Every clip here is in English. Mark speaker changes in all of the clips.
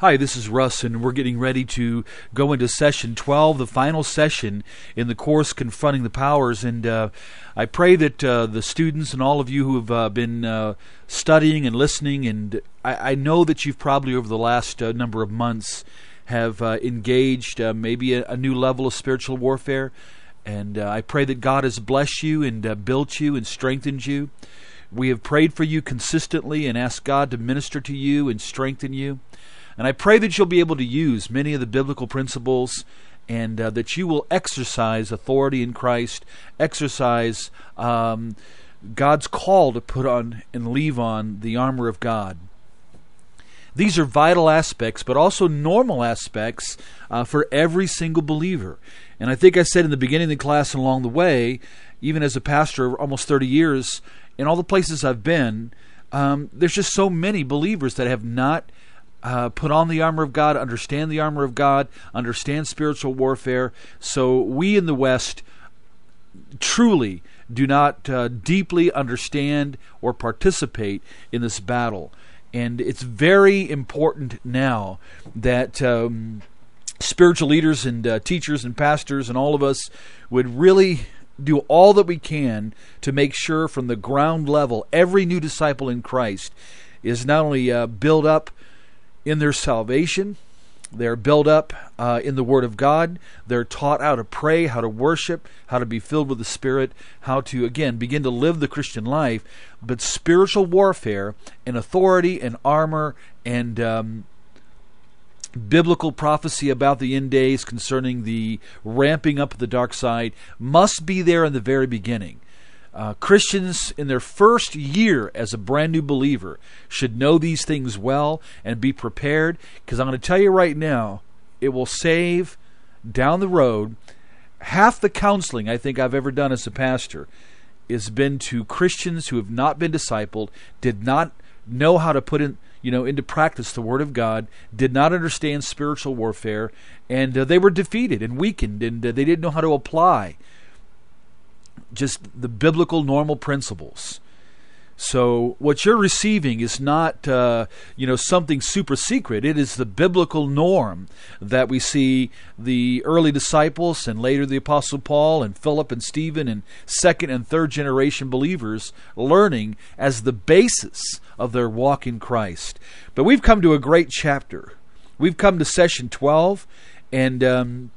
Speaker 1: Hi, this is Russ, and we're getting ready to go into session 12, the final session in the course Confronting the Powers. And uh, I pray that uh, the students and all of you who have uh, been uh, studying and listening, and I, I, know that you've probably over the last uh, number of months have uh, engaged maybe a, a, new level of spiritual warfare. And I pray that God has blessed you and built you and strengthened you. We have prayed for you consistently and asked God to minister to you and strengthen you. And I pray that you'll be able to use many of the biblical principles and uh, that you will exercise authority in Christ, exercise um, God's call to put on and leave on the armor of God. These are vital aspects, but also normal aspects uh, for every single believer. And I think I said in the beginning of the class and along the way, even as a pastor of almost 30 years, in all the places I've been, um, there's just so many believers that have not uh, put on the armor of God, understand the armor of God, understand spiritual warfare. So we in the West truly do not uh, deeply understand or participate in this battle. And it's very important now that um, spiritual leaders and uh, teachers and pastors and all of us would really do all that we can to make sure from the ground level every new disciple in Christ is not only uh, built up in their salvation. They're built up uh, in the Word of God. They're taught how to pray, how to worship, how to be filled with the Spirit, how to, again, begin to live the Christian life. But spiritual warfare and authority and armor and um, biblical prophecy about the end days concerning the ramping up of the dark side must be there in the very beginning. Uh, Christians in their first year as a brand new believer should know these things well and be prepared because I'm going to tell you right now, it will save down the road. Half the counseling I think I've ever done as a pastor has been to Christians who have not been discipled, did not know how to put in you know into practice the word of God, did not understand spiritual warfare, and uh, they were defeated and weakened, and uh, they didn't know how to apply just the biblical normal principles. So what you're receiving is not, uh, you know, something super secret. It is the biblical norm that we see the early disciples and later the Apostle Paul and Philip and Stephen and second and third generation believers learning as the basis of their walk in Christ. But we've come to a great chapter. We've come to session 12, and um,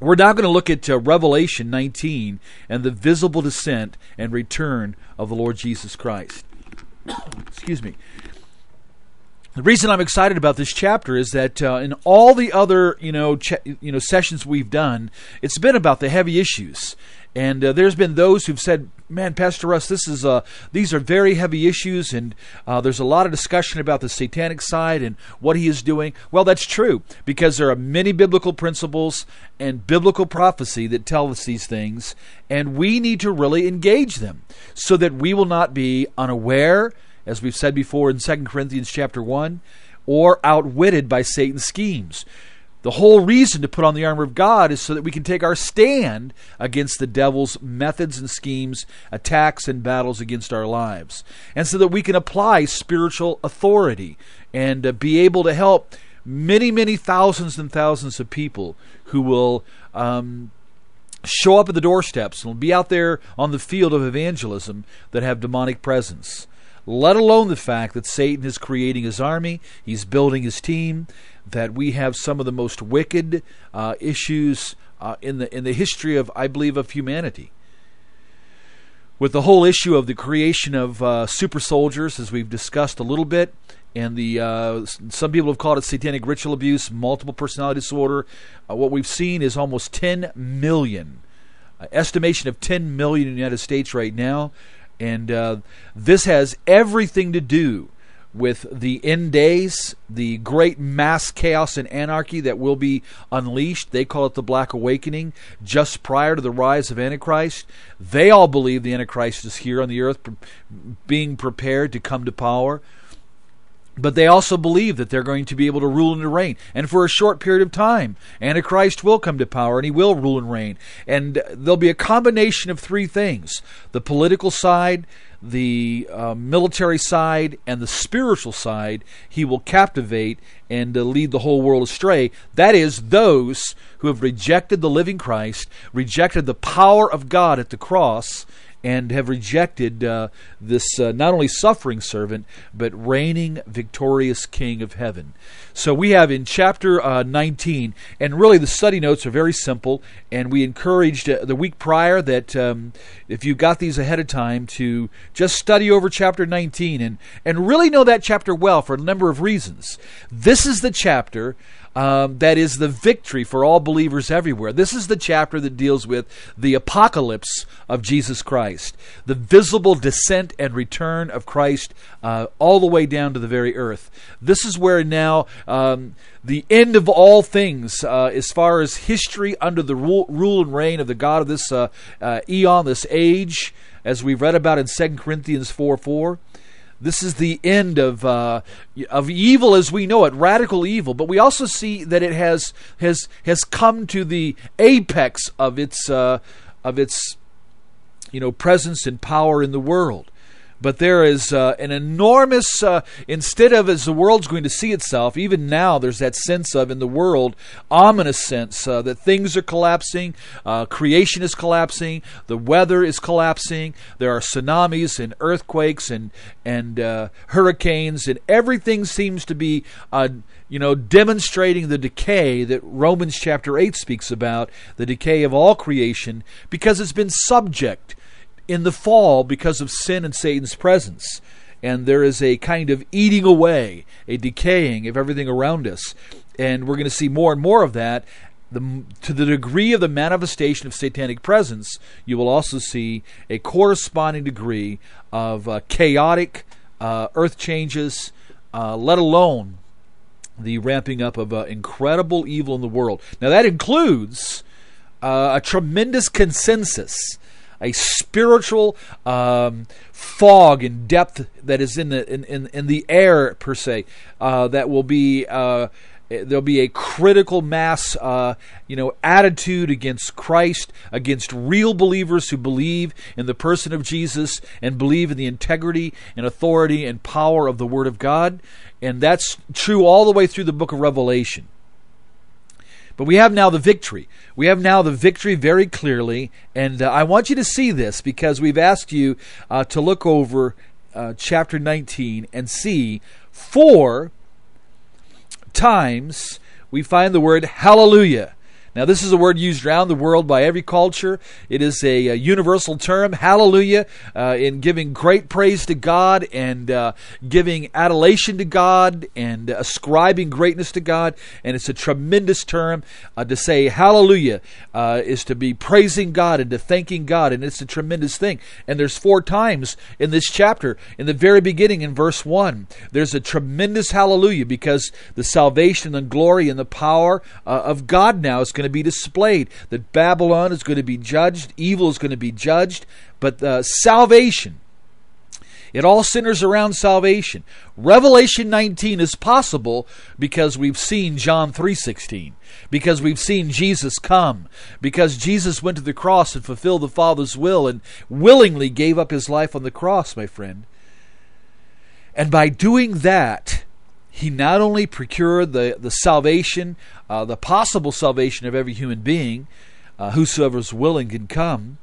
Speaker 1: we're now going to look at uh, Revelation 19 and the visible descent and return of the Lord Jesus Christ. Excuse me. The reason I'm excited about this chapter is that uh, in all the other you know ch- you know sessions we've done, it's been about the heavy issues. And uh, there's been those who've said, "Man, Pastor Russ, this is uh, these are very heavy issues, and uh, there's a lot of discussion about the satanic side and what he is doing." Well, that's true because there are many biblical principles and biblical prophecy that tell us these things, and we need to really engage them so that we will not be unaware, as we've said before in 2 Corinthians chapter one, or outwitted by Satan's schemes. The whole reason to put on the armor of God is so that we can take our stand against the devil's methods and schemes, attacks and battles against our lives. And so that we can apply spiritual authority and uh, be able to help many, many thousands and thousands of people who will um, show up at the doorsteps and be out there on the field of evangelism that have demonic presence let alone the fact that Satan is creating his army, he's building his team, that we have some of the most wicked uh, issues uh, in the in the history of I believe of humanity. With the whole issue of the creation of uh, super soldiers, as we've discussed a little bit, and the uh, some people have called it satanic ritual abuse, multiple personality disorder. Uh, what we've seen is almost 10 million, uh, estimation of 10 million in the United States right now, and this has everything to do with the end days, the great mass chaos and anarchy that will be unleashed. They call it the Black Awakening, just prior to the rise of Antichrist. They all believe the Antichrist is here on the earth, being prepared to come to power. But they also believe that they're going to be able to rule and reign, and for a short period of time. Antichrist will come to power, and he will rule and reign. And there'll be a combination of three things the political side, the uh, military side, and the spiritual side. He will captivate and uh, lead the whole world astray. That is, those who have rejected the living Christ, rejected the power of God at the cross, and have rejected uh, this uh, not only suffering servant, but reigning victorious King of heaven. So we have in chapter uh, 19, and really the study notes are very simple, and we encouraged uh, the week prior that um, if you got these ahead of time to just study over chapter 19 and, and really know that chapter well for a number of reasons. This is the chapter um, that is the victory for all believers everywhere. This is the chapter that deals with the apocalypse of Jesus Christ, the visible descent and return of Christ uh, all the way down to the very earth. This is where now um, the end of all things, uh, as far as history under the rule, rule, and reign of the God of this uh, uh eon, this age, as we've read about in 2 Corinthians 4 4. This is the end of uh, of evil as we know it, radical evil. But we also see that it has has has come to the apex of its uh, of its you know presence and power in the world but there is uh, an enormous, uh, instead of as the world's going to see itself, even now there's that sense of, in the world, ominous sense uh, that things are collapsing, uh, creation is collapsing, the weather is collapsing, there are tsunamis and earthquakes and, and uh, hurricanes, and everything seems to be uh, you know, demonstrating the decay that Romans chapter 8 speaks about, the decay of all creation, because it's been subject in the fall because of sin and Satan's presence. And there is a kind of eating away, a decaying of everything around us. And we're going to see more and more of that. The, to the degree of the manifestation of satanic presence, you will also see a corresponding degree of uh, chaotic uh, earth changes, uh, let alone the ramping up of uh, incredible evil in the world. Now, that includes uh, a tremendous consensus a spiritual um, fog and depth that is in the in, in, in the air per se uh, that will be uh, there'll be a critical mass uh, you know attitude against Christ against real believers who believe in the person of Jesus and believe in the integrity and authority and power of the word of God. And that's true all the way through the book of Revelation but we have now the victory. We have now the victory very clearly, and uh, I want you to see this because we've asked you uh, to look over uh, chapter 19 and see four times we find the word hallelujah. Now, this is a word used around the world by every culture. It is a, a universal term, hallelujah, uh, in giving great praise to God and uh, giving adulation to God and ascribing greatness to God. And it's a tremendous term uh, to say hallelujah uh, is to be praising God and to thanking God. And it's a tremendous thing. And there's four times in this chapter, in the very beginning, in verse 1, there's a tremendous hallelujah because the salvation and glory and the power uh, of God now is going to to be displayed. That Babylon is going to be judged, evil is going to be judged, but uh, salvation. It all centers around salvation. Revelation 19 is possible because we've seen John 3:16, because we've seen Jesus come, because Jesus went to the cross and fulfilled the Father's will and willingly gave up his life on the cross, my friend. And by doing that, he not only procured the, the salvation, uh, the possible salvation of every human being, uh, whosoever is willing can come,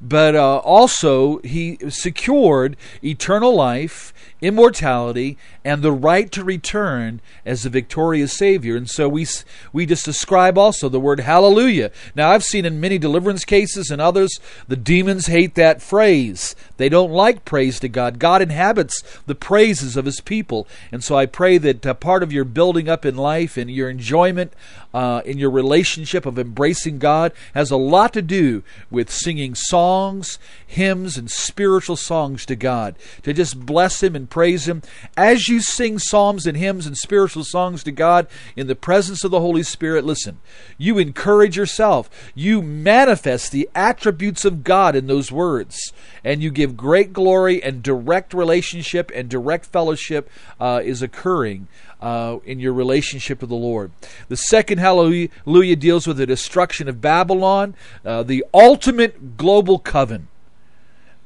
Speaker 1: but uh, also he secured eternal life, immortality, and the right to return as the victorious Savior. And so we we just describe also the word Hallelujah. Now I've seen in many deliverance cases and others the demons hate that phrase. They don't like praise to God. God inhabits the praises of His people, and so I pray that uh, part of your building up in life and your enjoyment uh, in your relationship of embracing God has a lot to do with singing songs songs, hymns, and spiritual songs to God, to just bless Him and praise Him. As you sing psalms and hymns and spiritual songs to God in the presence of the Holy Spirit, listen, you encourage yourself. You manifest the attributes of God in those words, and you give great glory and direct relationship and direct fellowship uh, is occurring uh, in your relationship with the Lord. The second hallelujah deals with the destruction of Babylon, uh, the ultimate global coven.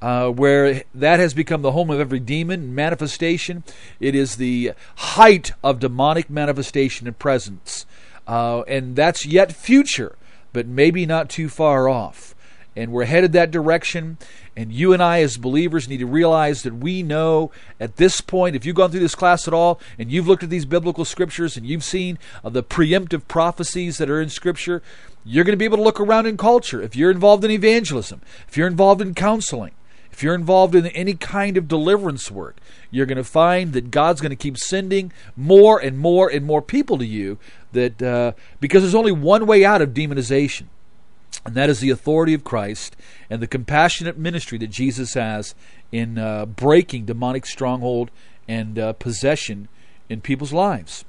Speaker 1: Uh, where that has become the home of every demon manifestation. It is the height of demonic manifestation and presence. Uh, and that's yet future, but maybe not too far off. And we're headed that direction. And you and I, as believers, need to realize that we know at this point, if you've gone through this class at all and you've looked at these biblical scriptures and you've seen uh, the preemptive prophecies that are in Scripture, you're going to be able to look around in culture. If you're involved in evangelism, if you're involved in counseling, if you're involved in any kind of deliverance work, you're going to find that God's going to keep sending more and more and more people to you. That uh, because there's only one way out of demonization, and that is the authority of Christ and the compassionate ministry that Jesus has in uh, breaking demonic stronghold and uh, possession in people's lives.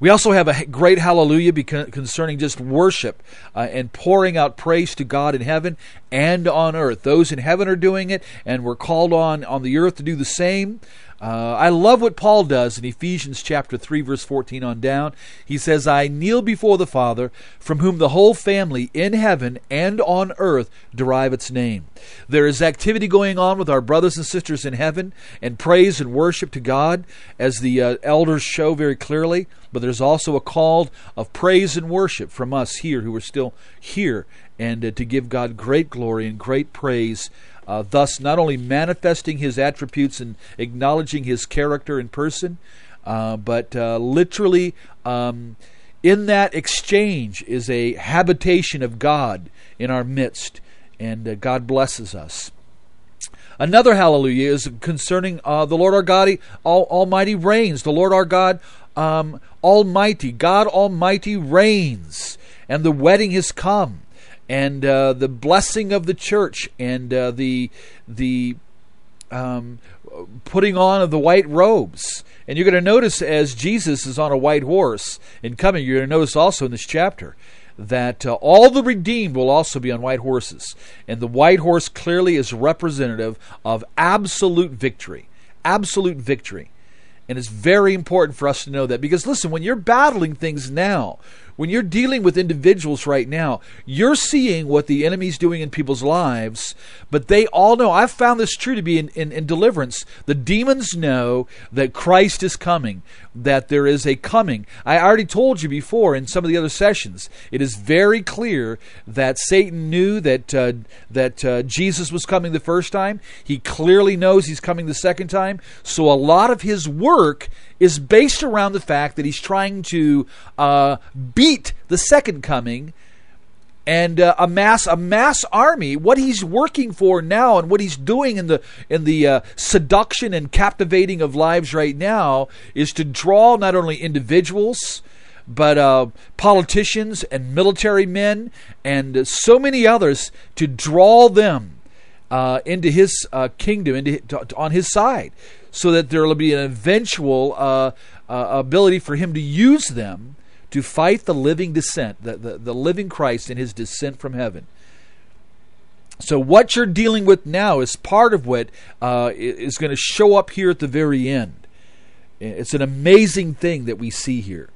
Speaker 1: We also have a great hallelujah concerning just worship uh, and pouring out praise to God in heaven and on earth. Those in heaven are doing it, and we're called on on the earth to do the same. Uh, I love what Paul does in Ephesians chapter 3 verse 14 on down. He says, "I kneel before the Father, from whom the whole family in heaven and on earth derive its name." There is activity going on with our brothers and sisters in heaven and praise and worship to God as the uh, elders show very clearly, but there's also a call of praise and worship from us here who are still here and uh, to give God great glory and great praise uh, thus not only manifesting his attributes and acknowledging his character in person, uh, but uh, literally um, in that exchange is a habitation of God in our midst, and uh, God blesses us. Another hallelujah is concerning uh, the Lord our God, all, Almighty reigns. The Lord our God um, Almighty, God Almighty reigns, and the wedding has come and uh, the blessing of the church and uh, the the um, putting on of the white robes. And you're going to notice as Jesus is on a white horse and coming, you're going to notice also in this chapter that uh, all the redeemed will also be on white horses. And the white horse clearly is representative of absolute victory. Absolute victory. And it's very important for us to know that because listen, when you're battling things now, when you're dealing with individuals right now, you're seeing what the enemy's doing in people's lives, but they all know. I've found this true to be in, in, in deliverance. The demons know that Christ is coming, that there is a coming. I already told you before in some of the other sessions, it is very clear that Satan knew that, uh, that uh, Jesus was coming the first time. He clearly knows he's coming the second time. So a lot of his work is based around the fact that he's trying to uh, beat the second coming and uh, amass a mass army. What he's working for now, and what he's doing in the in the uh, seduction and captivating of lives right now, is to draw not only individuals but uh, politicians and military men and so many others to draw them uh, into his uh, kingdom, into to, on his side so that there will be an eventual uh, uh, ability for him to use them to fight the living descent, the, the, the living Christ in his descent from heaven. So, what you're dealing with now is part of what uh, is going to show up here at the very end. It's an amazing thing that we see here.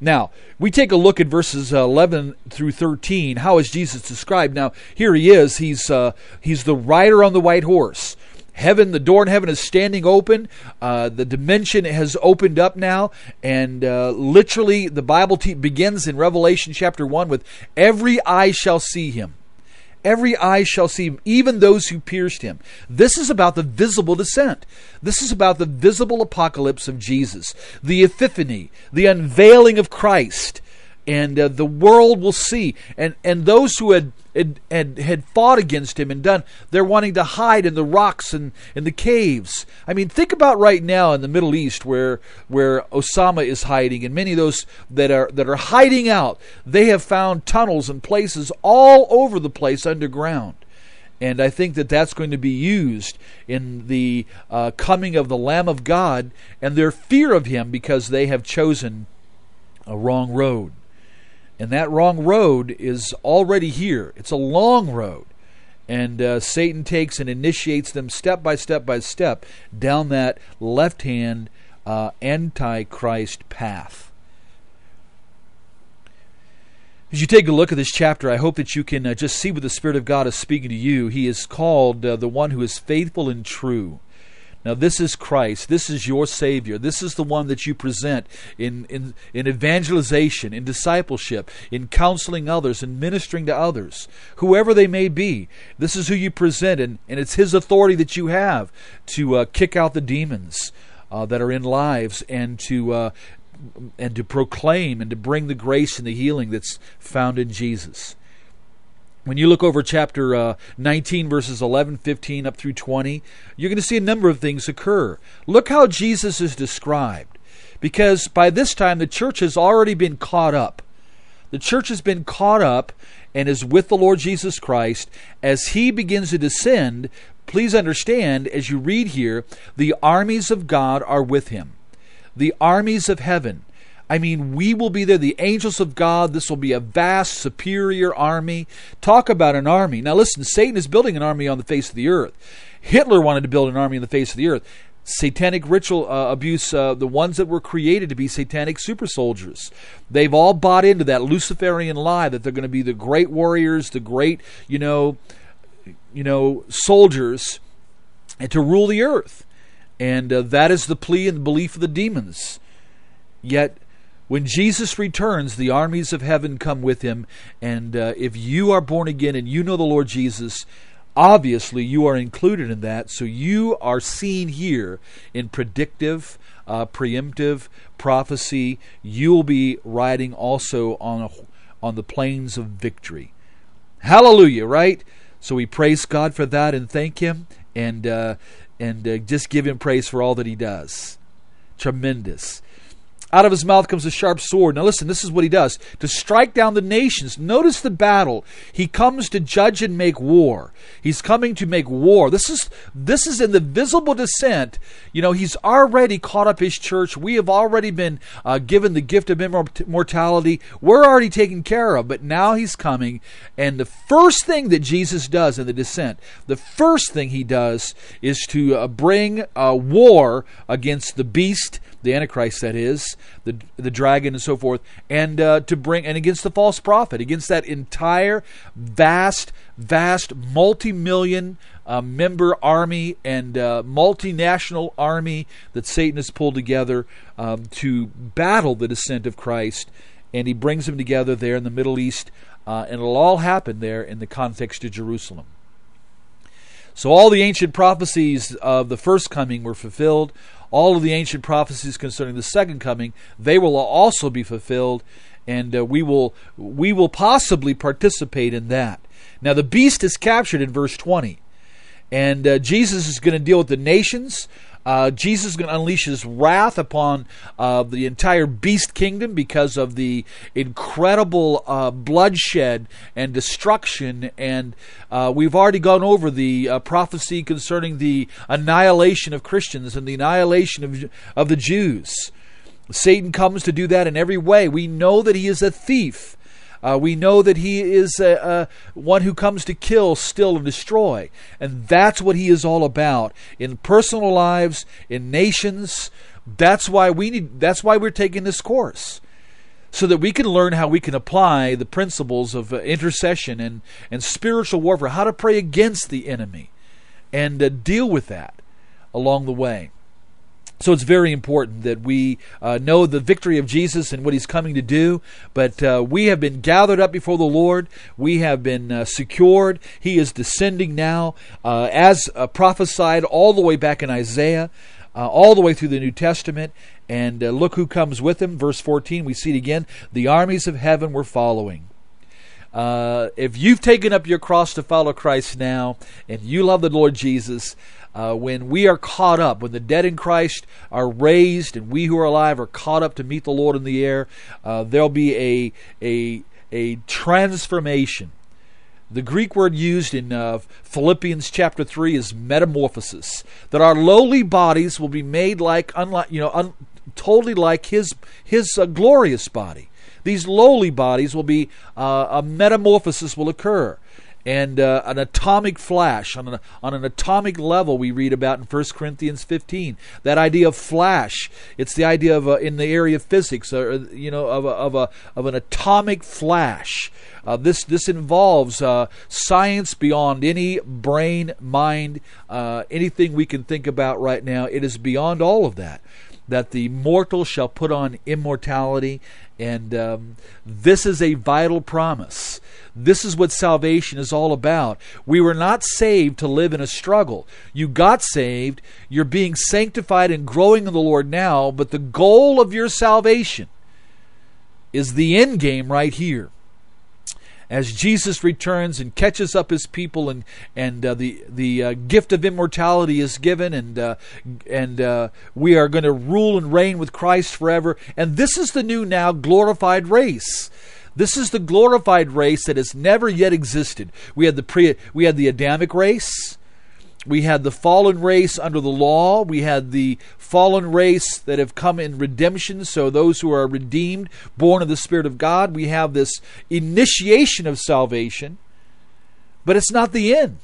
Speaker 1: Now, we take a look at verses 11 through 13. How is Jesus described? Now, here he is. He's, uh, he's the rider on the white horse. Heaven, the door in heaven is standing open. Uh, the dimension has opened up now, and uh, literally, the Bible te- begins in Revelation chapter one with "Every eye shall see him." Every eye shall see him, even those who pierced him. This is about the visible descent. This is about the visible apocalypse of Jesus, the epiphany, the unveiling of Christ and uh, the world will see. And and those who had, had had had fought against him and done, they're wanting to hide in the rocks and in the caves. I mean, think about right now in the Middle East where where Osama is hiding, and many of those that are that are hiding out, they have found tunnels and places all over the place underground. And I think that that's going to be used in the uh, coming of the Lamb of God and their fear of Him because they have chosen a wrong road. And that wrong road is already here. It's a long road. And uh, Satan takes and initiates them step by step by step down that left hand uh, antichrist path. As you take a look at this chapter, I hope that you can uh, just see what the Spirit of God is speaking to you. He is called uh, the one who is faithful and true. Now, this is Christ. This is your Savior. This is the one that you present in, in, in evangelization, in discipleship, in counseling others, in ministering to others, whoever they may be. This is who you present, and, and it's His authority that you have to uh, kick out the demons uh, that are in lives and to uh, and to proclaim and to bring the grace and the healing that's found in Jesus. When you look over chapter uh, 19, verses 11, 15, up through 20, you're going to see a number of things occur. Look how Jesus is described. Because by this time, the church has already been caught up. The church has been caught up and is with the Lord Jesus Christ. As he begins to descend, please understand, as you read here, the armies of God are with him. The armies of heaven. I mean, we will be there, the angels of God. This will be a vast, superior army. Talk about an army. Now, listen, Satan is building an army on the face of the earth. Hitler wanted to build an army on the face of the earth. Satanic ritual uh, abuse, uh, the ones that were created to be satanic super soldiers, they've all bought into that Luciferian lie that they're going to be the great warriors, the great, you know, you know, soldiers, and to rule the earth. And uh, that is the plea and the belief of the demons. Yet when Jesus returns, the armies of heaven come with him. And uh, if you are born again and you know the Lord Jesus, obviously you are included in that. So you are seen here in predictive, uh, preemptive prophecy. You will be riding also on, a, on the plains of victory. Hallelujah, right? So we praise God for that and thank Him and, uh, and uh, just give Him praise for all that He does. Tremendous. Out of his mouth comes a sharp sword. Now, listen, this is what he does to strike down the nations. Notice the battle. He comes to judge and make war. He's coming to make war. This is this is in the visible descent. You know, he's already caught up his church. We have already been uh, given the gift of immortality. We're already taken care of. But now he's coming, and the first thing that Jesus does in the descent, the first thing he does is to uh, bring a war against the beast the Antichrist, that is, the the dragon and so forth, and uh, to bring and against the false prophet, against that entire vast, vast, multi-million uh, member army and uh, multinational army that Satan has pulled together um, to battle the descent of Christ, and he brings them together there in the Middle East, uh, and it'll all happen there in the context of Jerusalem. So all the ancient prophecies of the first coming were fulfilled all of the ancient prophecies concerning the second coming, they will also be fulfilled, and uh, we will we will possibly participate in that. Now the beast is captured in verse 20, and uh, Jesus is going to deal with the nations. Uh, Jesus is going to unleash his wrath upon uh, the entire beast kingdom because of the incredible uh, bloodshed and destruction. And uh, we've already gone over the uh, prophecy concerning the annihilation of Christians and the annihilation of, of the Jews. Satan comes to do that in every way. We know that he is a thief. Uh, we know that he is a, a, one who comes to kill, steal, and destroy. And that's what he is all about in personal lives, in nations. That's why we need that's why we're taking this course. So that we can learn how we can apply the principles of uh, intercession and, and spiritual warfare, how to pray against the enemy and uh, deal with that along the way. So it's very important that we uh, know the victory of Jesus and what he's coming to do. But uh, we have been gathered up before the Lord. We have been uh, secured. He is descending now, uh, as uh, prophesied all the way back in Isaiah, uh, all the way through the New Testament. And look who comes with him. Verse 14, we see it again. The armies of heaven were following. If you've taken up your cross to follow Christ now, and you love the Lord Jesus, uh, when we are caught up, when the dead in Christ are raised, and we who are alive are caught up to meet the Lord in the air, uh, there'll be a a a transformation The Greek word used in uh, Philippians chapter 3 is metamorphosis. That our lowly bodies will be made like, unlike, you know, un, totally like his, his uh, glorious body. These lowly bodies will be, uh, a metamorphosis will occur. And uh, an atomic flash. On an, on an atomic level we read about in 1 corinthians 15 that idea of flash. It's the idea of a, in the area of physics or you know of a, of, a, of an atomic flash. Uh, this this involves uh, science beyond any brain mind uh, anything we can think about right now. It is beyond all of that that the mortal shall put on immortality and um, this is a vital promise this is what salvation is all about. We were not saved to live in a struggle. You got saved, you're being sanctified and growing in the Lord now, but the goal of your salvation is the end game right here. As Jesus returns and catches up his people, and and uh, the the uh, gift of immortality is given, and uh, and uh, we are going to rule and reign with Christ forever. And this is the new now glorified race. This is the glorified race that has never yet existed. We had the pre we had the Adamic race. We had the fallen race under the law. We had the fallen race that have come in redemption. So, those who are redeemed, born of the Spirit of God, we have this initiation of salvation, but it's not the end.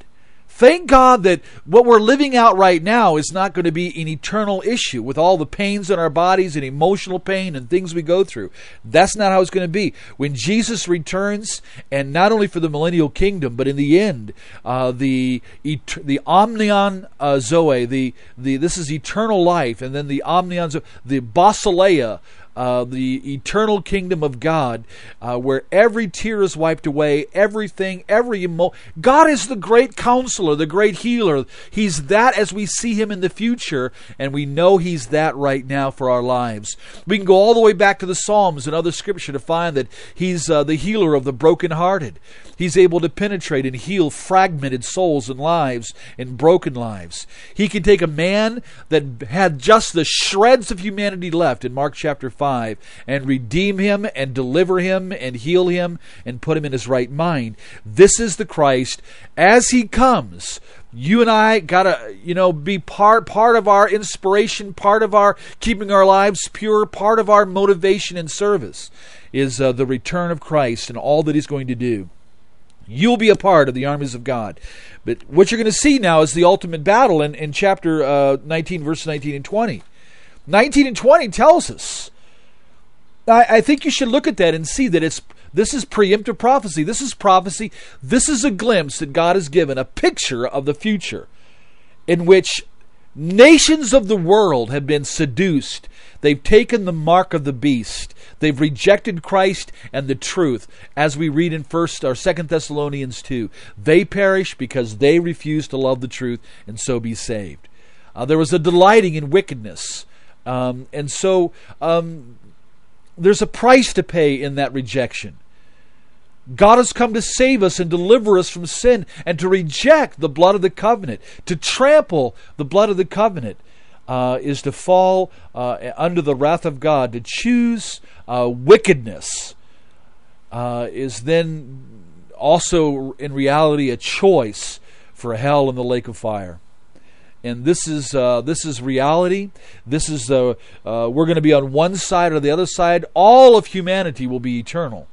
Speaker 1: Thank God that what we're living out right now is not going to be an eternal issue with all the pains in our bodies and emotional pain and things we go through. That's not how it's going to be. When Jesus returns, and not only for the millennial kingdom, but in the end, uh, the the omnion uh, zoe, the the this is eternal life, and then the omnion the basileia uh, the eternal kingdom of God, uh, where every tear is wiped away, everything, every emo- God is the great counselor, the great healer. He's that as we see him in the future, and we know he's that right now for our lives. We can go all the way back to the Psalms and other scripture to find that he's uh, the healer of the brokenhearted. He's able to penetrate and heal fragmented souls and lives and broken lives. He can take a man that had just the shreds of humanity left in Mark chapter 5 and redeem him and deliver him and heal him and put him in his right mind. This is the Christ as he comes you and I gotta, you know, be part part of our inspiration, part of our keeping our lives pure, part of our motivation and service is uh, the return of Christ and all that He's going to do. You'll be a part of the armies of God. But what you're going to see now is the ultimate battle in, in chapter uh, 19, verse 19 and 20. 19 and 20 tells us. I, I think you should look at that and see that it's this is preemptive prophecy. This is prophecy. This is a glimpse that God has given, a picture of the future in which nations of the world have been seduced. They've taken the mark of the beast. They've rejected Christ and the truth, as we read in First or Second Thessalonians two. They perish because they refuse to love the truth and so be saved. Uh, there was a delighting in wickedness, um, and so um, there's a price to pay in that rejection. God has come to save us and deliver us from sin and to reject the blood of the covenant, to trample the blood of the covenant. Uh, is to fall uh, under the wrath of God, to choose uh, wickedness uh, is then also in reality a choice for hell and the lake of fire. And this is uh, this is reality. This is uh, uh, we're going to be on one side or the other side. All of humanity will be eternal,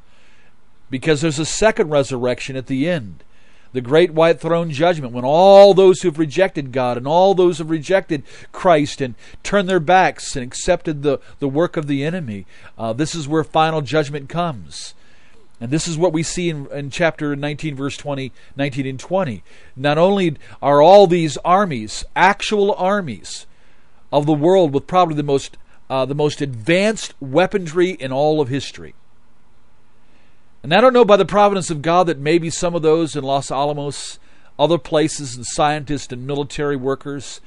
Speaker 1: because there's a second resurrection at the end the great white throne judgment, when all those who've rejected God and all those who've rejected Christ and turned their backs and accepted the, the work of the enemy, uh, this is where final judgment comes. And this is what we see in, in chapter 19, verse 20, 19 and 20. Not only are all these armies, actual armies of the world with probably the most, uh, the most advanced weaponry in all of history, and I don't know by the providence of God that maybe some of those in Los Alamos, other places, and scientists and military workers,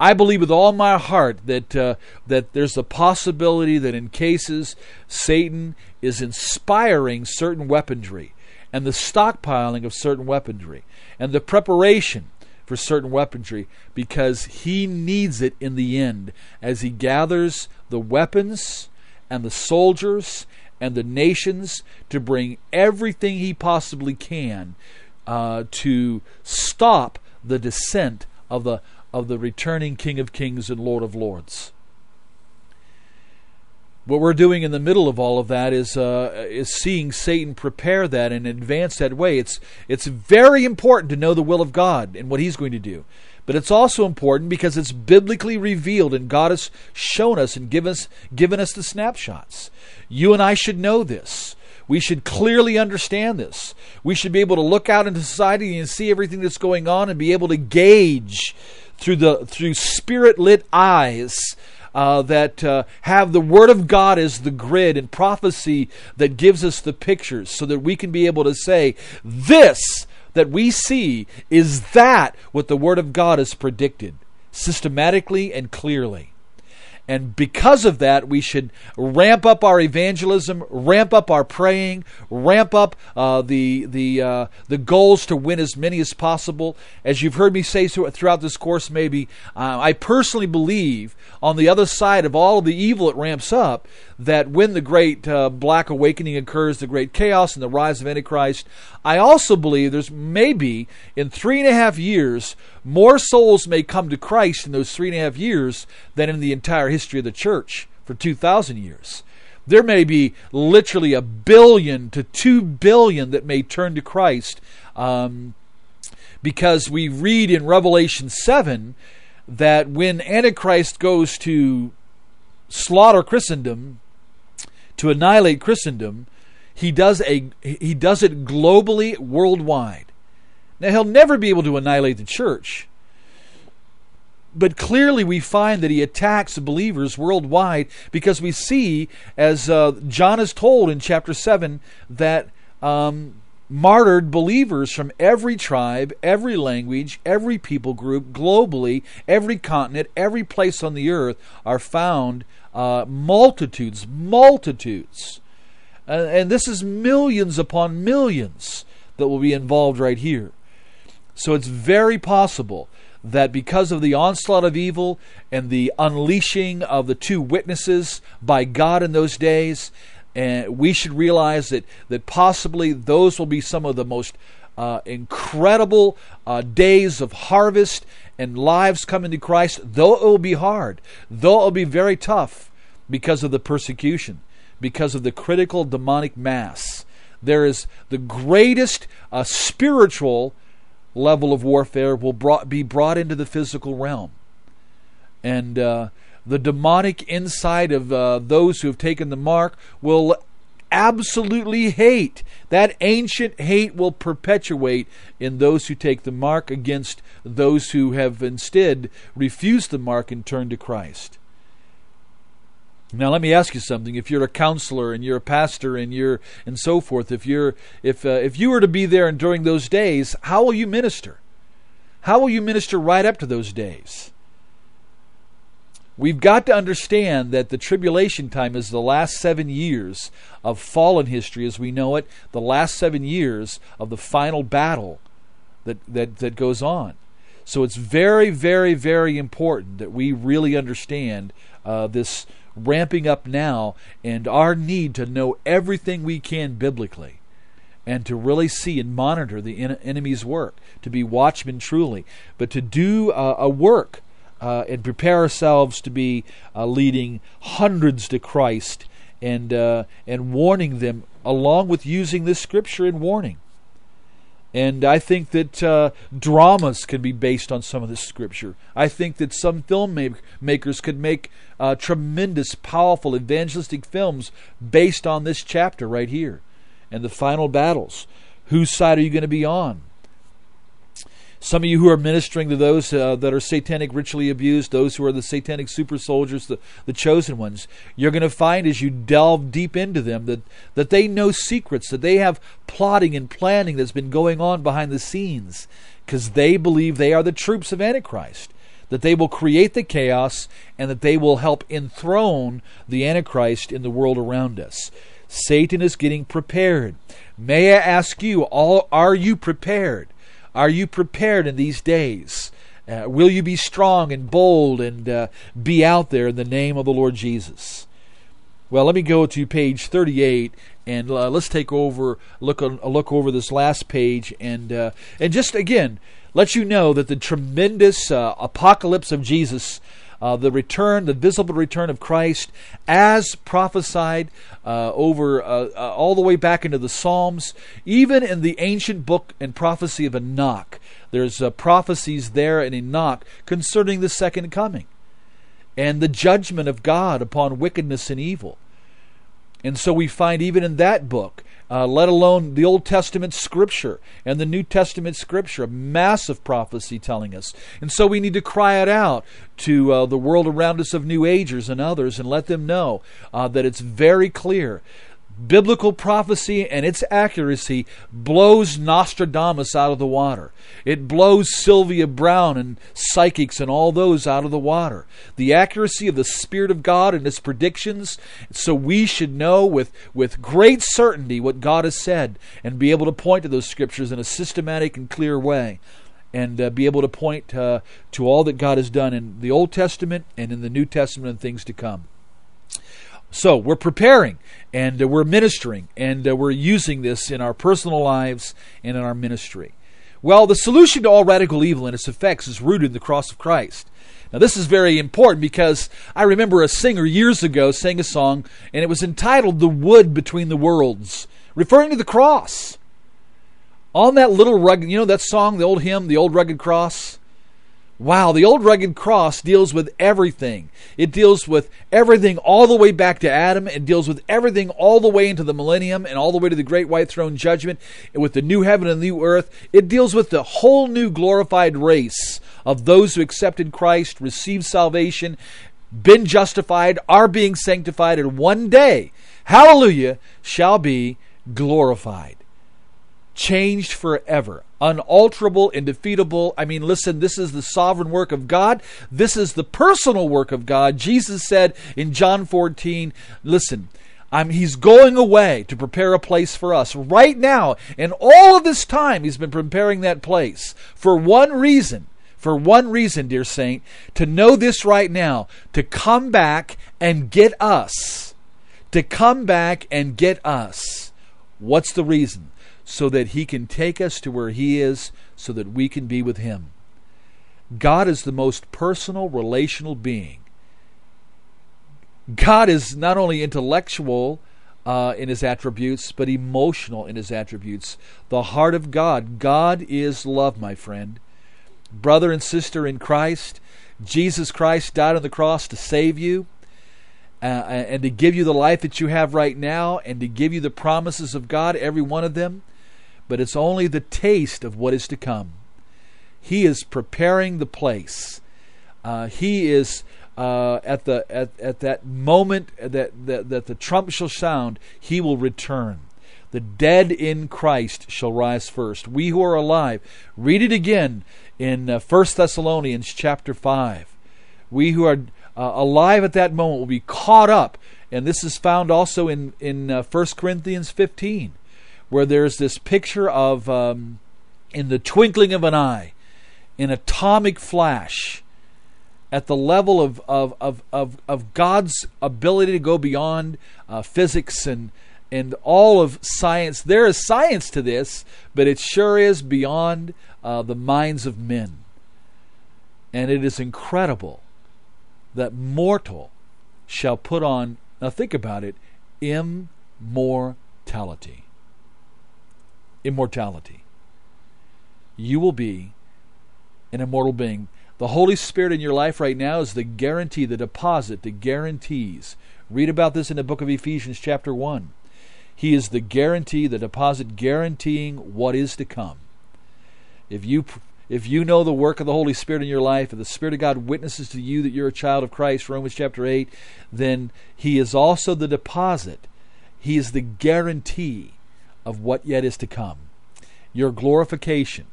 Speaker 1: I believe with all my heart that uh, that there's a possibility that in cases Satan is inspiring certain weaponry and the stockpiling of certain weaponry and the preparation for certain weaponry because he needs it in the end as he gathers the weapons and the soldiers and the nations to bring everything he possibly can uh, to stop the descent of the of the returning King of Kings and Lord of Lords. What we're doing in the middle of all of that is uh, is seeing Satan prepare that and advance that way. It's it's very important to know the will of God and what He's going to do, but it's also important because it's biblically revealed and God has shown us and given us given us the snapshots. You and I should know this. We should clearly understand this. We should be able to look out into society and see everything that's going on and be able to gauge through the through spirit lit eyes uh, that uh, have the Word of God as the grid and prophecy that gives us the pictures so that we can be able to say, This that we see is that what the Word of God has predicted systematically and clearly. And because of that, we should ramp up our evangelism, ramp up our praying, ramp up uh, the the uh, the goals to win as many as possible. As you've heard me say throughout this course, maybe uh, I personally believe on the other side of all of the evil it ramps up, that when the great uh, black awakening occurs, the great chaos and the rise of Antichrist, I also believe there's maybe in three and a half years more souls may come to Christ in those three and a half years than in the entire history of the church for 2,000 years. There may be literally a billion to two billion that may turn to Christ um, because we read in Revelation 7 that when Antichrist goes to slaughter Christendom, to annihilate Christendom, he does a he does it globally, worldwide. Now he'll never be able to annihilate the church. But clearly, we find that he attacks believers worldwide because we see, as uh, John is told in chapter 7, that um, martyred believers from every tribe, every language, every people group, globally, every continent, every place on the earth are found uh, multitudes, multitudes. Uh, and this is millions upon millions that will be involved right here. So it's very possible that because of the onslaught of evil and the unleashing of the two witnesses by God in those days, and we should realize that that possibly those will be some of the most uh, incredible uh, days of harvest and lives coming to Christ. Though it will be hard, though it will be very tough because of the persecution, because of the critical demonic mass, there is the greatest uh, spiritual level of warfare will brought, be brought into the physical realm, and uh, the demonic inside of uh, those who have taken the mark will absolutely hate. That ancient hate will perpetuate in those who take the mark against those who have instead refused the mark and turned to Christ. Now let me ask you something. If you're a counselor and you're a pastor and you're and so forth, if you're if uh, if you were to be there and during those days, how will you minister? How will you minister right up to those days? We've got to understand that the tribulation time is the last seven years of fallen history as we know it, the last seven years of the final battle that, that, that goes on. So it's very, very, very important that we really understand uh, this ramping up now and our need to know everything we can biblically and to really see and monitor the en- enemy's work, to be watchmen truly, but to do uh, a work uh, and prepare ourselves to be uh, leading hundreds to Christ and uh, and warning them along with using this scripture in warning. And I think that uh, dramas can be based on some of this scripture. I think that some filmmakers could make uh, tremendous, powerful evangelistic films based on this chapter right here and the final battles. Whose side are you going to be on? Some of you who are ministering to those uh, that are satanic ritually abused, those who are the satanic super soldiers, the, the chosen ones, you're going to find as you delve deep into them that, that they know secrets, that they have plotting and planning that's been going on behind the scenes because they believe they are the troops of Antichrist. That they will create the chaos and that they will help enthrone the Antichrist in the world around us. Satan is getting prepared. May I ask you, all are you prepared? Are you prepared in these days? Uh, will you be strong and bold and uh, be out there in the name of the Lord Jesus? Well, let me go to page 38 and uh, let's take over look a look over this last page and uh, and just again let you know that the tremendous uh, apocalypse of Jesus uh, the return, the visible return of Christ, as prophesied uh, over uh, uh, all the way back into the Psalms, even in the ancient book and prophecy of Enoch. There's uh, prophecies there in Enoch concerning the second coming and the judgment of God upon wickedness and evil. And so we find even in that book uh, let alone the Old Testament scripture and the New Testament scripture, a massive prophecy telling us. And so we need to cry it out to uh, the world around us of New Agers and others and let them know uh, that it's very clear biblical prophecy and its accuracy blows Nostradamus out of the water. It blows Sylvia Browne and psychics and all those out of the water. The accuracy of the Spirit of God and its predictions, so we should know with, with great certainty what God has said and be able to point to those scriptures in a systematic and clear way. And uh, be able to point uh, to all that God has done in the Old Testament and in the New Testament and things to come. So we're preparing and uh, we're ministering and uh, we're using this in our personal lives and in our ministry. Well, the solution to all radical evil and its effects is rooted in the cross of Christ. Now, this is very important because I remember a singer years ago sang a song, and it was entitled The Wood Between the Worlds, referring to the cross. On that little rugged, you know that song, the old hymn, The Old Rugged Cross? Wow, the old rugged cross deals with everything. It deals with everything all the way back to Adam. It deals with everything all the way into the millennium and all the way to the great white throne judgment and with the new heaven and new earth. It deals with the whole new glorified race of those who accepted Christ, received salvation, been justified, are being sanctified, and one day, hallelujah, shall be glorified changed forever, unalterable, indefeatable. I mean, listen, this is the sovereign work of God. This is the personal work of God. Jesus said in John 14, listen, I'm, he's going away to prepare a place for us right now. And all of this time, he's been preparing that place for one reason. For one reason, dear saint, to know this right now, to come back and get us. To come back and get us. What's the reason? So that He can take us to where He is so that we can be with Him. God is the most personal, relational being. God is not only intellectual uh, in His attributes, but emotional in His attributes. The heart of God. God is love, my friend. Brother and sister in Christ, Jesus Christ died on the cross to save you. Uh, and to give you the life that you have right now, and to give you the promises of God, every one of them but it's only the taste of what is to come. He is preparing the place. Uh, he is uh, at the at, at that moment that, that that the trump shall sound. He will return. The dead in Christ shall rise first. We who are alive, read it again in uh, 1 Thessalonians chapter 5. We who are uh, alive at that moment will be caught up. And this is found also in, in uh, 1 Corinthians 15 where there's this picture of, um, in the twinkling of an eye, in atomic flash, at the level of, of, of, of, of God's ability to go beyond uh, physics and, and all of science. There is science to this, but it sure is beyond uh, the minds of men. And it is incredible that mortal shall put on, now think about it, immortality immortality. You will be an immortal being. The Holy Spirit in your life right now is the guarantee, the deposit, the guarantees. Read about this in the book of Ephesians, chapter 1. He is the guarantee, the deposit guaranteeing what is to come. If you if you know the work of the Holy Spirit in your life, if the Spirit of God witnesses to you that you're a child of Christ, Romans chapter 8, then He is also the deposit. He is the guarantee of what yet is to come. Your glorification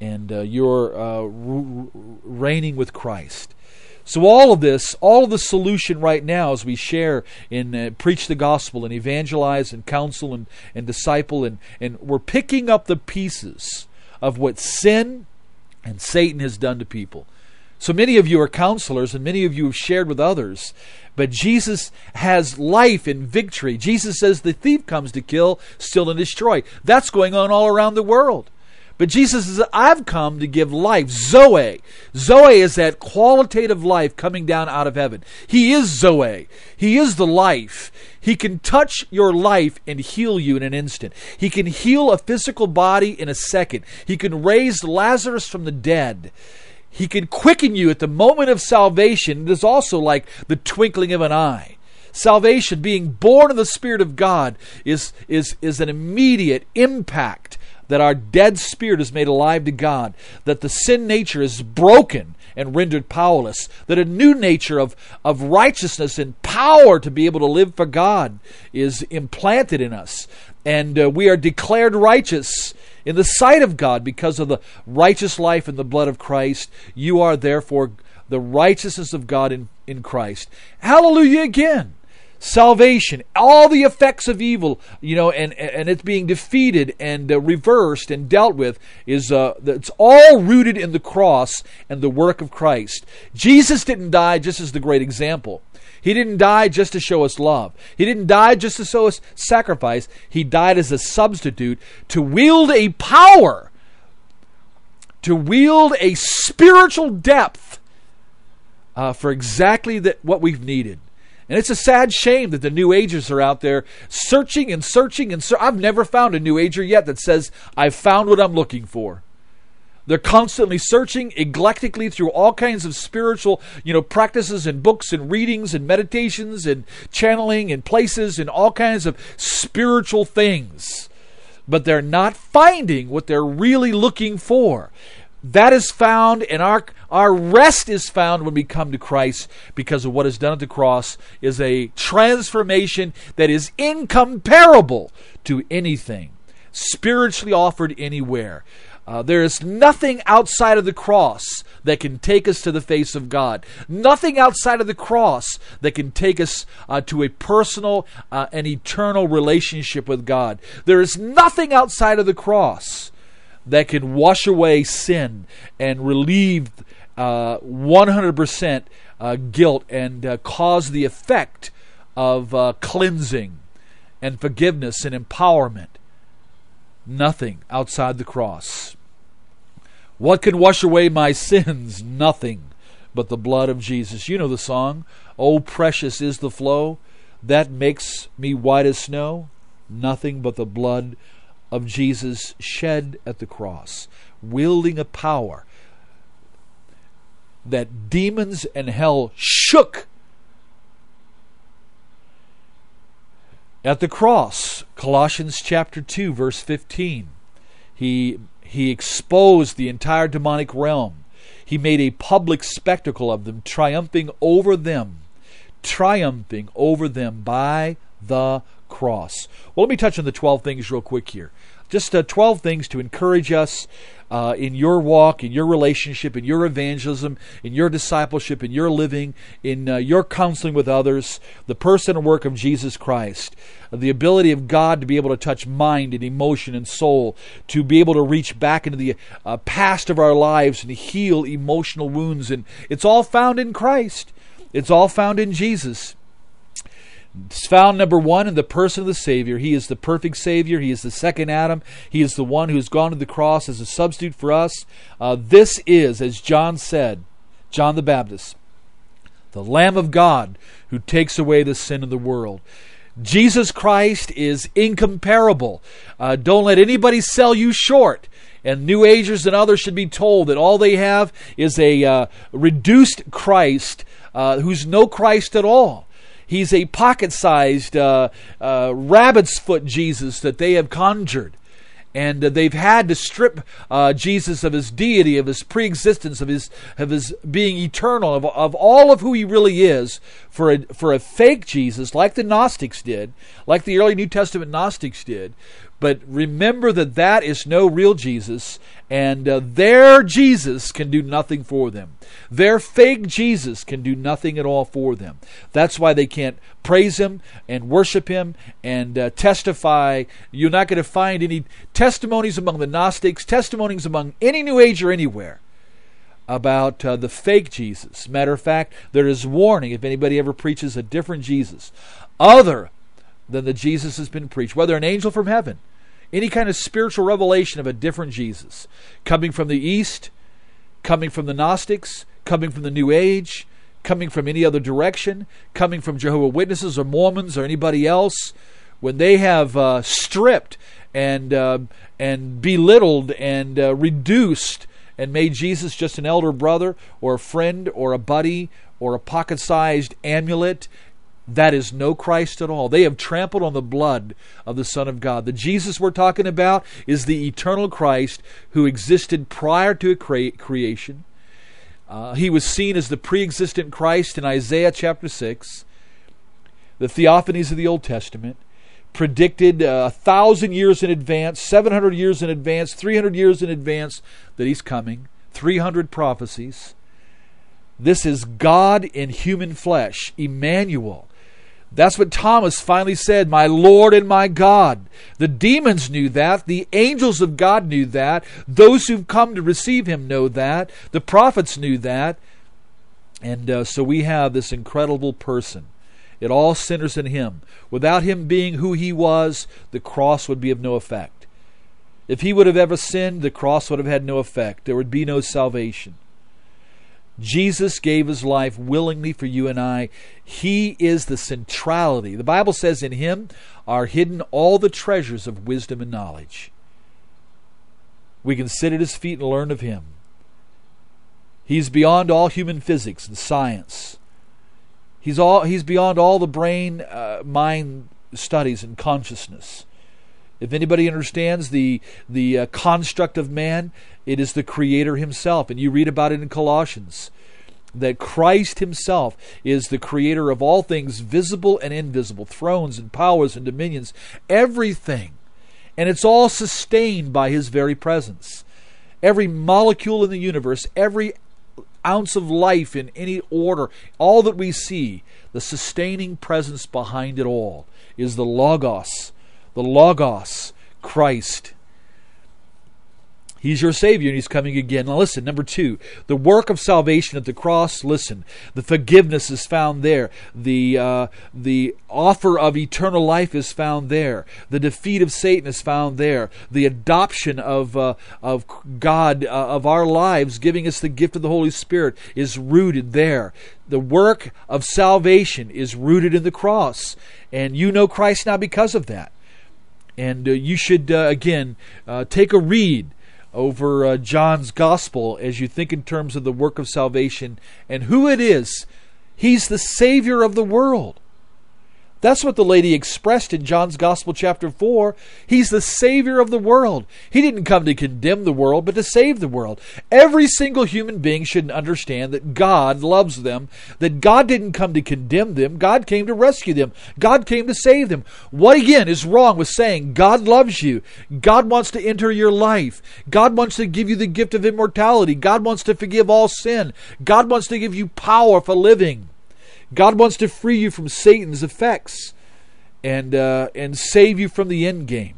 Speaker 1: and uh, your uh, reigning with Christ. So all of this, all of the solution right now as we share and uh, preach the gospel and evangelize and counsel and, and disciple and, and we're picking up the pieces of what sin and Satan has done to people. So many of you are counselors and many of you have shared with others. But Jesus has life and victory. Jesus says the thief comes to kill, steal, and destroy. That's going on all around the world. But Jesus says, I've come to give life. Zoe. Zoe is that qualitative life coming down out of heaven. He is Zoe. He is the life. He can touch your life and heal you in an instant. He can heal a physical body in a second. He can raise Lazarus from the dead. He can quicken you at the moment of salvation. It is also like the twinkling of an eye. Salvation, being born of the Spirit of God, is, is, is an immediate impact that our dead spirit is made alive to God, that the sin nature is broken and rendered powerless, that a new nature of, of righteousness and power to be able to live for God is implanted in us, and uh, we are declared righteous in the sight of God because of the righteous life and the blood of Christ. You are therefore the righteousness of God in, in Christ. Hallelujah again salvation, all the effects of evil, you know, and and it's being defeated and uh, reversed and dealt with is uh, it's all rooted in the cross and the work of Christ. Jesus didn't die just as the great example. He didn't die just to show us love. He didn't die just to show us sacrifice. He died as a substitute to wield a power, to wield a spiritual depth uh, for exactly that what we've needed. And it's a sad shame that the New Agers are out there searching and searching and ser- I've never found a New Ager yet that says, I've found what I'm looking for. They're constantly searching eclectically through all kinds of spiritual, you know, practices and books and readings and meditations and channeling and places and all kinds of spiritual things. But they're not finding what they're really looking for. That is found, and our, our rest is found when we come to Christ because of what is done at the cross is a transformation that is incomparable to anything spiritually offered anywhere. Uh, there is nothing outside of the cross that can take us to the face of God. Nothing outside of the cross that can take us uh, to a personal uh, and eternal relationship with God. There is nothing outside of the cross that can wash away sin and relieve uh, 100% uh, guilt and uh, cause the effect of uh, cleansing and forgiveness and empowerment. Nothing outside the cross. What can wash away my sins? Nothing but the blood of Jesus. You know the song, Oh, precious is the flow that makes me white as snow. Nothing but the blood of Jesus shed at the cross, wielding a power that demons and hell shook at the cross. Colossians chapter 2 verse 15. He he exposed the entire demonic realm. He made a public spectacle of them, triumphing over them, triumphing over them by the cross. Well, let me touch on the 12 things real quick here. Just uh, 12 things to encourage us uh, in your walk, in your relationship, in your evangelism, in your discipleship, in your living, in uh, your counseling with others, the person and work of Jesus Christ, the ability of God to be able to touch mind and emotion and soul, to be able to reach back into the uh, past of our lives and heal emotional wounds. And it's all found in Christ, it's all found in Jesus. It's found number one in the person of the Savior. He is the perfect Savior. He is the second Adam. He is the one who has gone to the cross as a substitute for us. Uh, this is, as John said, John the Baptist, the Lamb of God who takes away the sin of the world. Jesus Christ is incomparable. Uh, don't let anybody sell you short. And New Agers and others should be told that all they have is a uh, reduced Christ uh, who's no Christ at all. He's a pocket sized uh, uh, rabbit's foot Jesus that they have conjured. And uh, they've had to strip uh, Jesus of his deity, of his preexistence, of his of his being eternal, of, of all of who he really is, for a for a fake Jesus, like the Gnostics did, like the early New Testament Gnostics did, but remember that that is no real Jesus, and uh, their Jesus can do nothing for them. Their fake Jesus can do nothing at all for them. That's why they can't praise Him and worship Him and uh, testify. You're not going to find any testimonies among the Gnostics, testimonies among any New Age or anywhere about uh, the fake Jesus. Matter of fact, there is warning if anybody ever preaches a different Jesus, other than the Jesus has been preached, whether an angel from heaven, any kind of spiritual revelation of a different Jesus, coming from the East, coming from the Gnostics, coming from the New Age, coming from any other direction, coming from Jehovah Witnesses or Mormons or anybody else, when they have uh, stripped and uh, and belittled and uh, reduced and made Jesus just an elder brother or a friend or a buddy or a pocket-sized amulet that is no Christ at all. They have trampled on the blood of the Son of God. The Jesus we're talking about is the eternal Christ who existed prior to cre- creation. Uh, he was seen as the pre existent Christ in Isaiah chapter 6, the theophanies of the Old Testament, predicted uh, a thousand years in advance, 700 years in advance, 300 years in advance that he's coming, 300 prophecies. This is God in human flesh, Emmanuel. That's what Thomas finally said, My Lord and my God. The demons knew that. The angels of God knew that. Those who've come to receive him know that. The prophets knew that. And uh, so we have this incredible person. It all centers in him. Without him being who he was, the cross would be of no effect. If he would have ever sinned, the cross would have had no effect. There would be no salvation. Jesus gave his life willingly for you and I. He is the centrality. The Bible says in him are hidden all the treasures of wisdom and knowledge. We can sit at his feet and learn of him. He's beyond all human physics and science. He's all he's beyond all the brain uh, mind studies and consciousness. If anybody understands the the uh, construct of man, it is the Creator Himself, and you read about it in Colossians that Christ Himself is the Creator of all things, visible and invisible, thrones and powers and dominions, everything, and it's all sustained by His very presence. Every molecule in the universe, every ounce of life in any order, all that we see, the sustaining presence behind it all is the Logos, the Logos, Christ. He's your Savior and He's coming again. Now, listen, number two, the work of salvation at the cross. Listen, the forgiveness is found there. The, uh, the offer of eternal life is found there. The defeat of Satan is found there. The adoption of, uh, of God, uh, of our lives, giving us the gift of the Holy Spirit, is rooted there. The work of salvation is rooted in the cross. And you know Christ now because of that. And uh, you should, uh, again, uh, take a read over John's gospel as you think in terms of the work of salvation and who it is. He's the Savior of the world. That's what the lady expressed in John's Gospel, chapter 4. He's the Savior of the world. He didn't come to condemn the world, but to save the world. Every single human being should understand that God loves them, that God didn't come to condemn them, God came to rescue them, God came to save them. What again is wrong with saying God loves you? God wants to enter your life, God wants to give you the gift of immortality, God wants to forgive all sin, God wants to give you power for living. God wants to free you from Satan's effects and uh, and save you from the end game.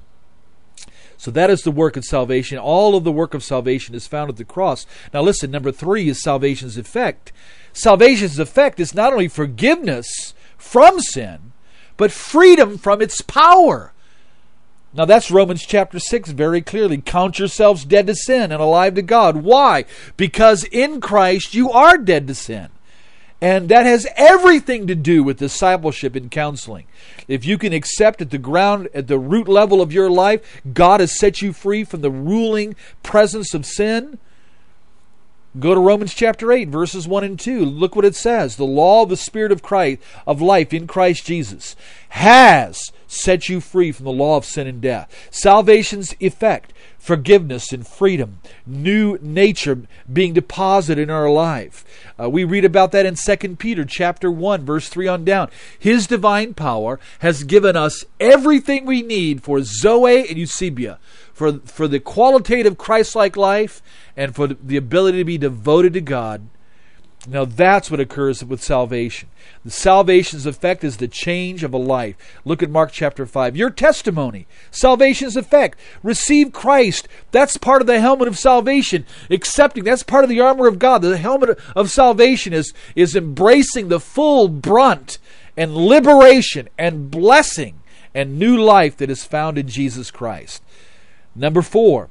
Speaker 1: So that is the work of salvation. All of the work of salvation is found at the cross. Now listen, number 3 is salvation's effect. Salvation's effect is not only forgiveness from sin, but freedom from its power. Now that's Romans chapter 6 very clearly. Count yourselves dead to sin and alive to God. Why? Because in Christ you are dead to sin. And that has everything to do with discipleship and counseling. If you can accept at the ground, at the root level of your life, God has set you free from the ruling presence of sin. Go to Romans chapter 8, verses 1 and 2. Look what it says. The law of the Spirit of Christ, of life in Christ Jesus, has set you free from the law of sin and death. Salvation's effect forgiveness and freedom, new nature being deposited in our life. Uh, we read about that in 2 Peter chapter 1 verse 3 on down. His divine power has given us everything we need for Zoe and Eusebia, for for the qualitative Christ-like life and for the ability to be devoted to God. Now that's what occurs with salvation. The salvation's effect is the change of a life. Look at Mark chapter 5. Your testimony, salvation's effect. Receive Christ. That's part of the helmet of salvation. Accepting, that's part of the armor of God. The helmet of salvation is, is embracing the full brunt and liberation and blessing and new life that is found in Jesus Christ. Number four,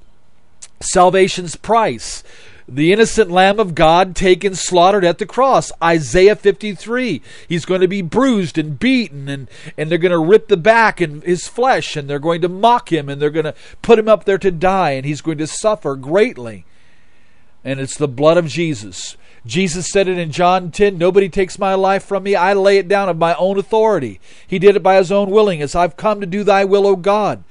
Speaker 1: salvation's price the innocent Lamb of God taken, slaughtered at the cross. Isaiah 53. He's going to be bruised and beaten, and, and they're going to rip the back and his flesh, and they're going to mock him, and they're going to put him up there to die, and he's going to suffer greatly. And it's the blood of Jesus. Jesus said it in John 10 Nobody takes my life from me. I lay it down of my own authority. He did it by his own willingness. I've come to do thy will, O God.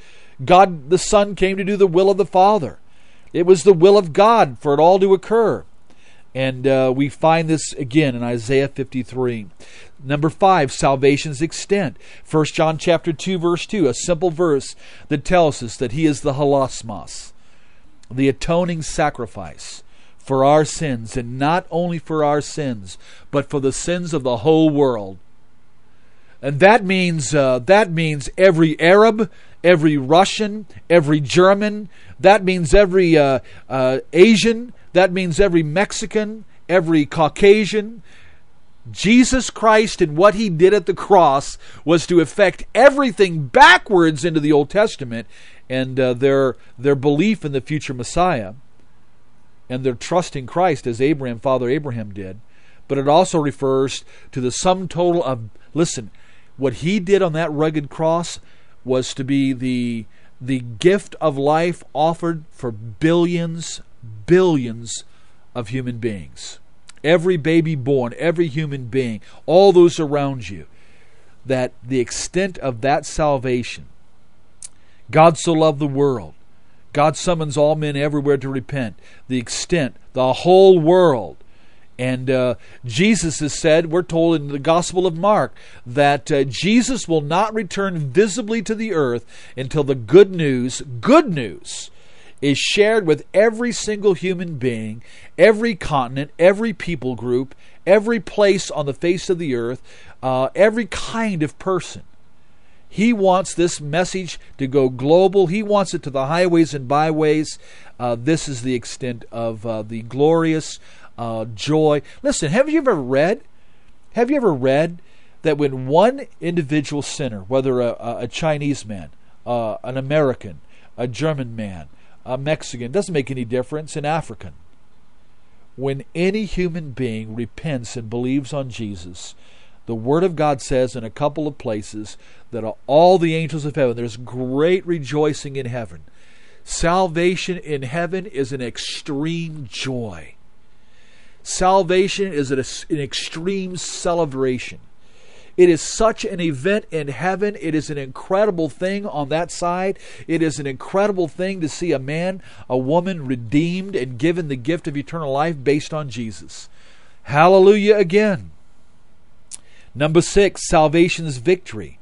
Speaker 1: God the Son came to do the will of the Father. It was the will of God for it all to occur. And uh, we find this again in Isaiah 53. Number five, salvation's extent. 1 John chapter 2, verse 2, a simple verse that tells us that he is the hilasmos, the atoning sacrifice for our sins, and not only for our sins, but for the sins of the whole world. And that means uh, that means every Arab, every Russian, every German, that means every uh, uh, Asian. That means every Mexican, every Caucasian. Jesus Christ and what he did at the cross was to affect everything backwards into the Old Testament and uh, their their belief in the future Messiah and their trust in Christ as Abraham, Father Abraham did. But it also refers to the sum total of listen, what he did on that rugged cross was to be the the gift of life offered for billions, billions of human beings. Every baby born, every human being, all those around you, that the extent of that salvation, God so loved the world. God summons all men everywhere to repent. The extent, the whole world and uh, Jesus has said, we're told in the Gospel of Mark, that uh, Jesus will not return visibly to the earth until the good news, good news, is shared with every single human being, every continent, every people group, every place on the face of the earth, uh, every kind of person. He wants this message to go global. He wants it to the highways and byways. Uh, this is the extent of uh, the glorious uh, joy. Listen, have you ever read? Have you ever read that when one individual sinner, whether a, a Chinese man, uh, an American, a German man, a Mexican, doesn't make any difference, an African, when any human being repents and believes on Jesus, the Word of God says in a couple of places that all the angels of heaven, there's great rejoicing in heaven. Salvation in heaven is an extreme joy. Salvation is an extreme celebration. It is such an event in heaven. It is an incredible thing on that side. It is an incredible thing to see a man, a woman redeemed and given the gift of eternal life based on Jesus. Hallelujah again. Number six, salvation's victory.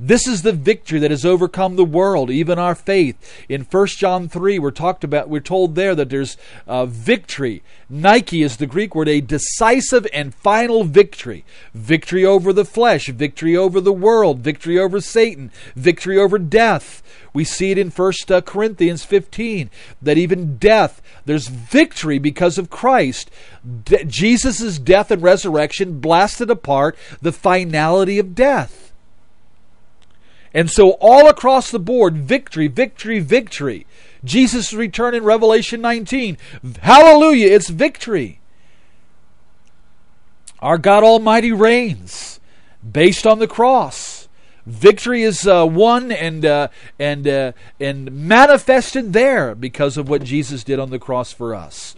Speaker 1: This is the victory that has overcome the world, even our faith. In 1 John 3, we're talked about we're told there that there's uh, victory. Nike is the Greek word, a decisive and final victory. Victory over the flesh, victory over the world, victory over Satan, victory over death. We see it in 1 uh, Corinthians 15 that even death, there's victory because of Christ. De- Jesus' death and resurrection blasted apart the finality of death. And so, all across the board, victory, victory, victory. Jesus' return in Revelation 19. Hallelujah, it's victory. Our God Almighty reigns based on the cross. Victory is uh, won and uh, and uh, and manifested there because of what Jesus did on the cross for us.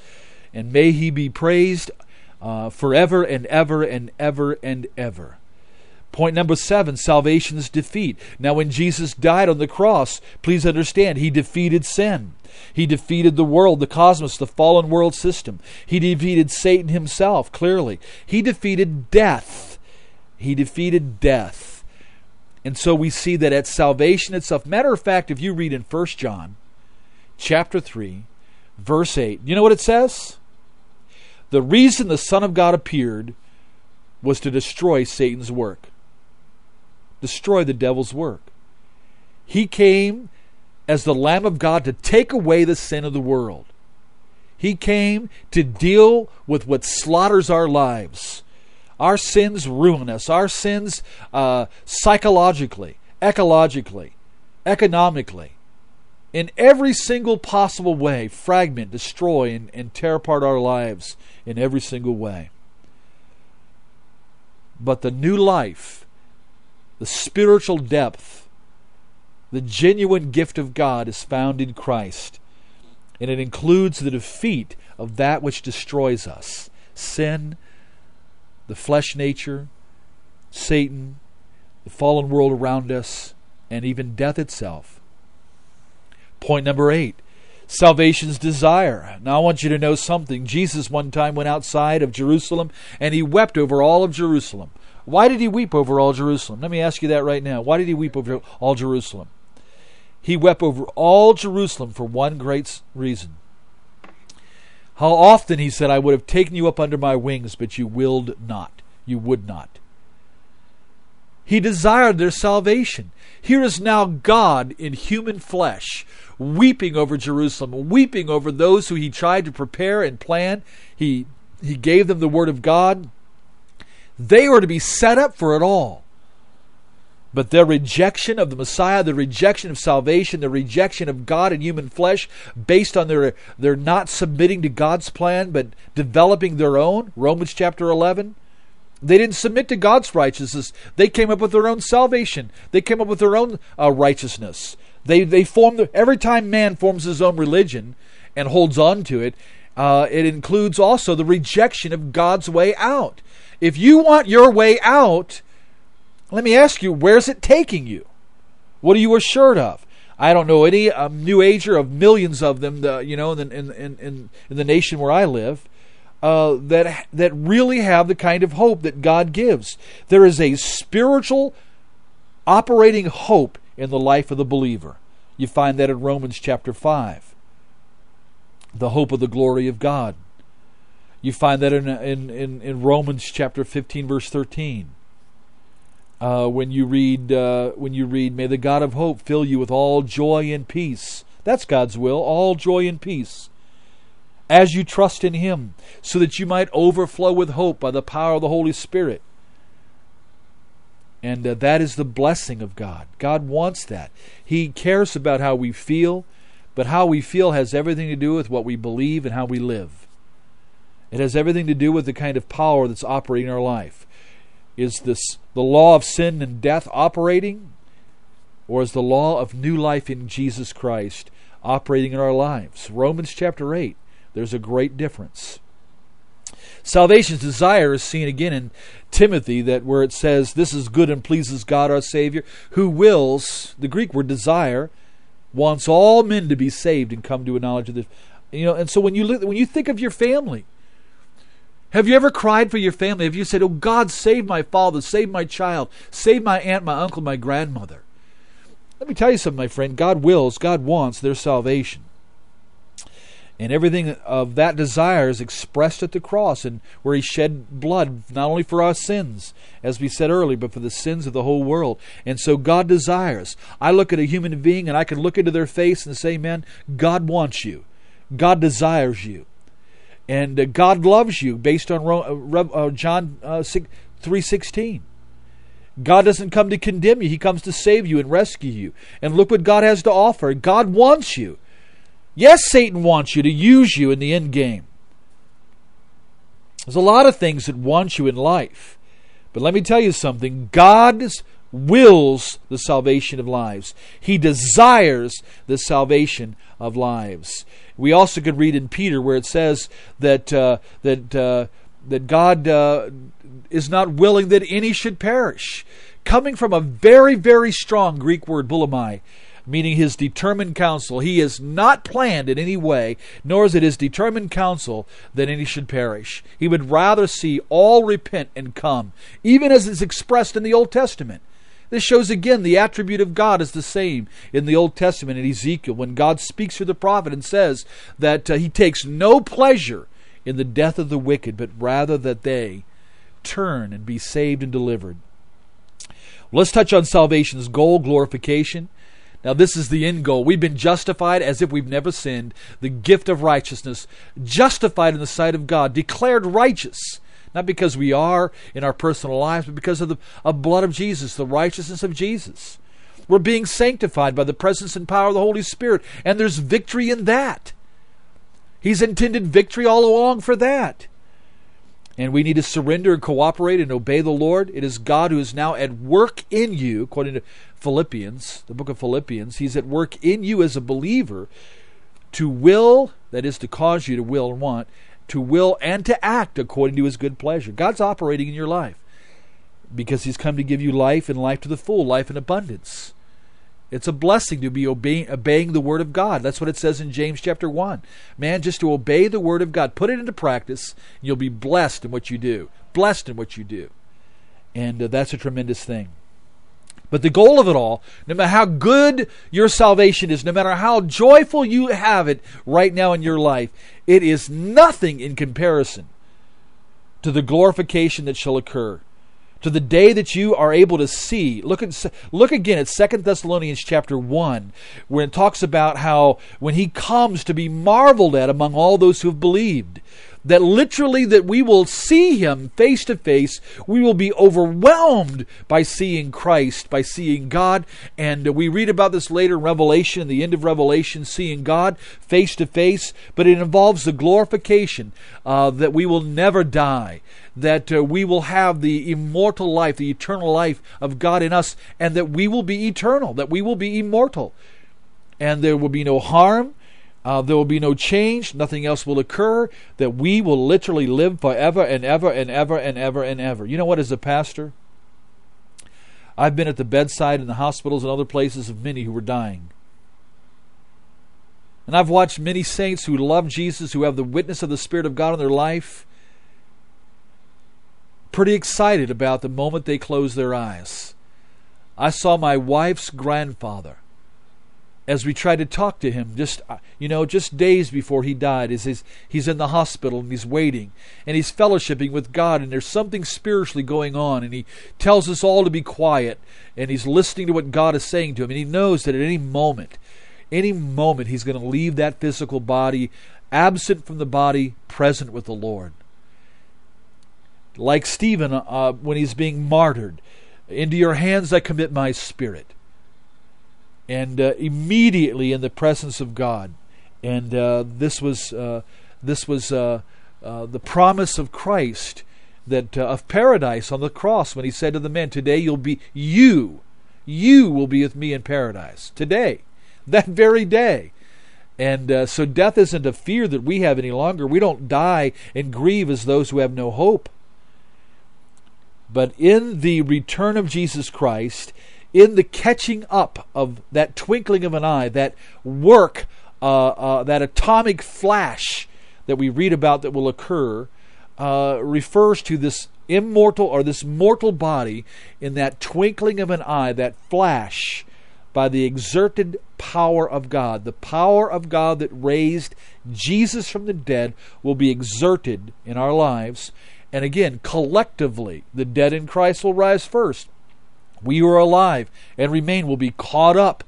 Speaker 1: And may He be praised uh, forever and ever and ever and ever. Point number seven salvation's defeat. Now, when Jesus died on the cross, please understand, he defeated sin. He defeated the world, the cosmos, the fallen world system. He defeated Satan himself, clearly. He defeated death. He defeated death. And so we see that at salvation itself. Matter of fact, if you read in 1 John chapter 3, verse 8, you know what it says? The reason the Son of God appeared was to destroy Satan's work, destroy the devil's work. He came as the Lamb of God to take away the sin of the world. He came to deal with what slaughters our lives. Our sins ruin us. Our sins, uh, psychologically, ecologically, economically, in every single possible way, fragment, destroy, and, and tear apart our lives in every single way. But the new life, the spiritual depth, the genuine gift of God is found in Christ. And it includes the defeat of that which destroys us sin, the flesh nature, Satan, the fallen world around us, and even death itself. Point number eight salvation's desire. Now, I want you to know something. Jesus one time went outside of Jerusalem and he wept over all of Jerusalem. Why did he weep over all Jerusalem? Let me ask you that right now. Why did he weep over all Jerusalem? He wept over all Jerusalem for one great reason. How often, he said, I would have taken you up under my wings, but you willed not. You would not. He desired their salvation. Here is now God in human flesh, weeping over Jerusalem, weeping over those who he tried to prepare and plan. He, he gave them the word of God. They were to be set up for it all. But their rejection of the Messiah, the rejection of salvation, the rejection of God and human flesh, based on their, their not submitting to God's plan, but developing their own, Romans chapter 11. They didn't submit to God's righteousness. They came up with their own salvation. They came up with their own uh, righteousness. They, they formed, every time man forms his own religion and holds on to it, uh, it includes also the rejection of God's way out. If you want your way out, let me ask you, where's it taking you? What are you assured of? I don't know any um, New Ager of millions of them, the, you know, in, in, in, in the nation where I live, uh, that that really have the kind of hope that God gives. There is a spiritual operating hope in the life of the believer. You find that in Romans chapter five. The hope of the glory of God. You find that in in, in, in Romans chapter fifteen, verse thirteen uh, when you read uh, when you read, "May the God of hope fill you with all joy and peace." That's God's will, all joy and peace, as you trust in Him, so that you might overflow with hope by the power of the Holy Spirit. And uh, that is the blessing of God. God wants that. He cares about how we feel, but how we feel has everything to do with what we believe and how we live. It has everything to do with the kind of power that's operating in our life. Is this the law of sin and death operating? Or is the law of new life in Jesus Christ operating in our lives? Romans chapter 8, there's a great difference. Salvation's desire is seen again in Timothy, that where it says, This is good and pleases God our Savior, who wills, the Greek word desire, wants all men to be saved and come to a knowledge of this. You know, and so when you look, when you think of your family, have you ever cried for your family? Have you said, Oh God, save my father, save my child, save my aunt, my uncle, my grandmother? Let me tell you something, my friend. God wills, God wants their salvation. And everything of that desire is expressed at the cross, and where He shed blood, not only for our sins, as we said earlier, but for the sins of the whole world. And so God desires. I look at a human being and I can look into their face and say, Man, God wants you. God desires you and uh, God loves you based on uh, uh, John uh, 3:16. God doesn't come to condemn you, he comes to save you and rescue you. And look what God has to offer. God wants you. Yes, Satan wants you to use you in the end game. There's a lot of things that want you in life. But let me tell you something. God's wills the salvation of lives. He desires the salvation of lives. We also could read in Peter where it says that uh, that uh, that God uh, is not willing that any should perish, coming from a very very strong Greek word boulomai, meaning his determined counsel. He is not planned in any way, nor is it his determined counsel that any should perish. He would rather see all repent and come, even as is expressed in the Old Testament. This shows again the attribute of God is the same in the Old Testament in Ezekiel when God speaks through the prophet and says that uh, he takes no pleasure in the death of the wicked, but rather that they turn and be saved and delivered. Let's touch on salvation's goal, glorification. Now, this is the end goal. We've been justified as if we've never sinned, the gift of righteousness, justified in the sight of God, declared righteous, not because we are in our personal lives, but because of the of blood of Jesus, the righteousness of Jesus. We're being sanctified by the presence and power of the Holy Spirit, and there's victory in that. He's intended victory all along for that. And we need to surrender and cooperate and obey the Lord. It is God who is now at work in you, according to Philippians, the book of Philippians. He's at work in you as a believer to will, that is, to cause you to will and want, to will and to act according to his good pleasure. God's operating in your life because he's come to give you life and life to the full, life in abundance. It's a blessing to be obeying, obeying the Word of God. That's what it says in James chapter 1. Man, just to obey the Word of God, put it into practice, and you'll be blessed in what you do. Blessed in what you do. And uh, that's a tremendous thing. But the goal of it all, no matter how good your salvation is, no matter how joyful you have it right now in your life, it is nothing in comparison to the glorification that shall occur to the day that you are able to see. Look at look again at Second Thessalonians chapter 1 where it talks about how when he comes to be marveled at among all those who have believed that literally that we will see him face to face we will be overwhelmed by seeing christ by seeing god. And we read about this later in revelation the end of revelation seeing god face to face. But it involves the glorification uh, that we will never die that uh, we will have the immortal life the eternal life of god in us and that we will be eternal that we will be immortal. And there will be no harm uh, there will be no change. Nothing else will occur. That we will literally live forever and ever and ever and ever and ever. You know what, as a pastor, I've been at the bedside in the hospitals and other places of many who were dying. And I've watched many saints who love Jesus, who have the witness of the Spirit of God in their life, pretty excited about the moment they close their eyes. I saw my wife's grandfather as we try to talk to him just uh, you know just days before he died is he's, he's in the hospital and he's waiting. And he's fellowshipping with god and there's something spiritually going on and he tells us all to be quiet and he's listening to what god is saying to him and he knows that at any moment any moment he's going to leave that physical body absent from the body present with the lord. Like stephen uh, when he's being martyred into your hands i commit my spirit and uh, immediately in the presence of God. And uh, this was uh, this was uh, uh, the promise of Christ that uh, of paradise on the cross when He said to the men, "Today you'll be you, you will be with me in paradise today, that very day." And so death isn't a fear that we have any longer. We don't die and grieve as those who have no hope. But in the return of Jesus Christ, in the catching up of that twinkling of an eye, that work, uh, uh, that atomic flash that we read about that will occur, uh, refers to this immortal or this mortal body in that twinkling of an eye, that flash by the exerted power of God. The power of God that raised Jesus from the dead will be exerted in our lives. And again, collectively, the dead in Christ will rise first. We who are alive and remain will be caught up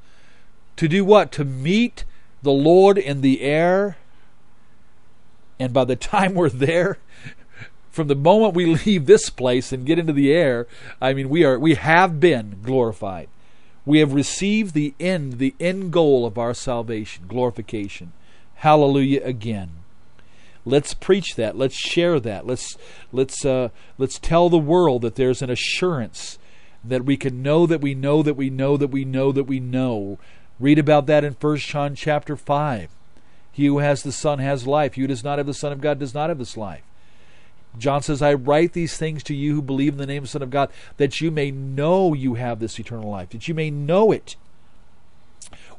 Speaker 1: to do what? To meet the Lord in the air. And by the time we're there, from the moment we leave this place and get into the air, I mean we are we have been glorified. We have received the end, the end goal of our salvation, glorification. Hallelujah again. Let's preach that. Let's share that. Let's let's uh, let's tell the world that there's an assurance that we can know that we know that we know that we know that we know. Read about that in 1 John chapter 5. He who has the Son has life. He who does not have the Son of God does not have this life. John says, I write these things to you who believe in the name of the Son of God, that you may know you have this eternal life, that you may know it.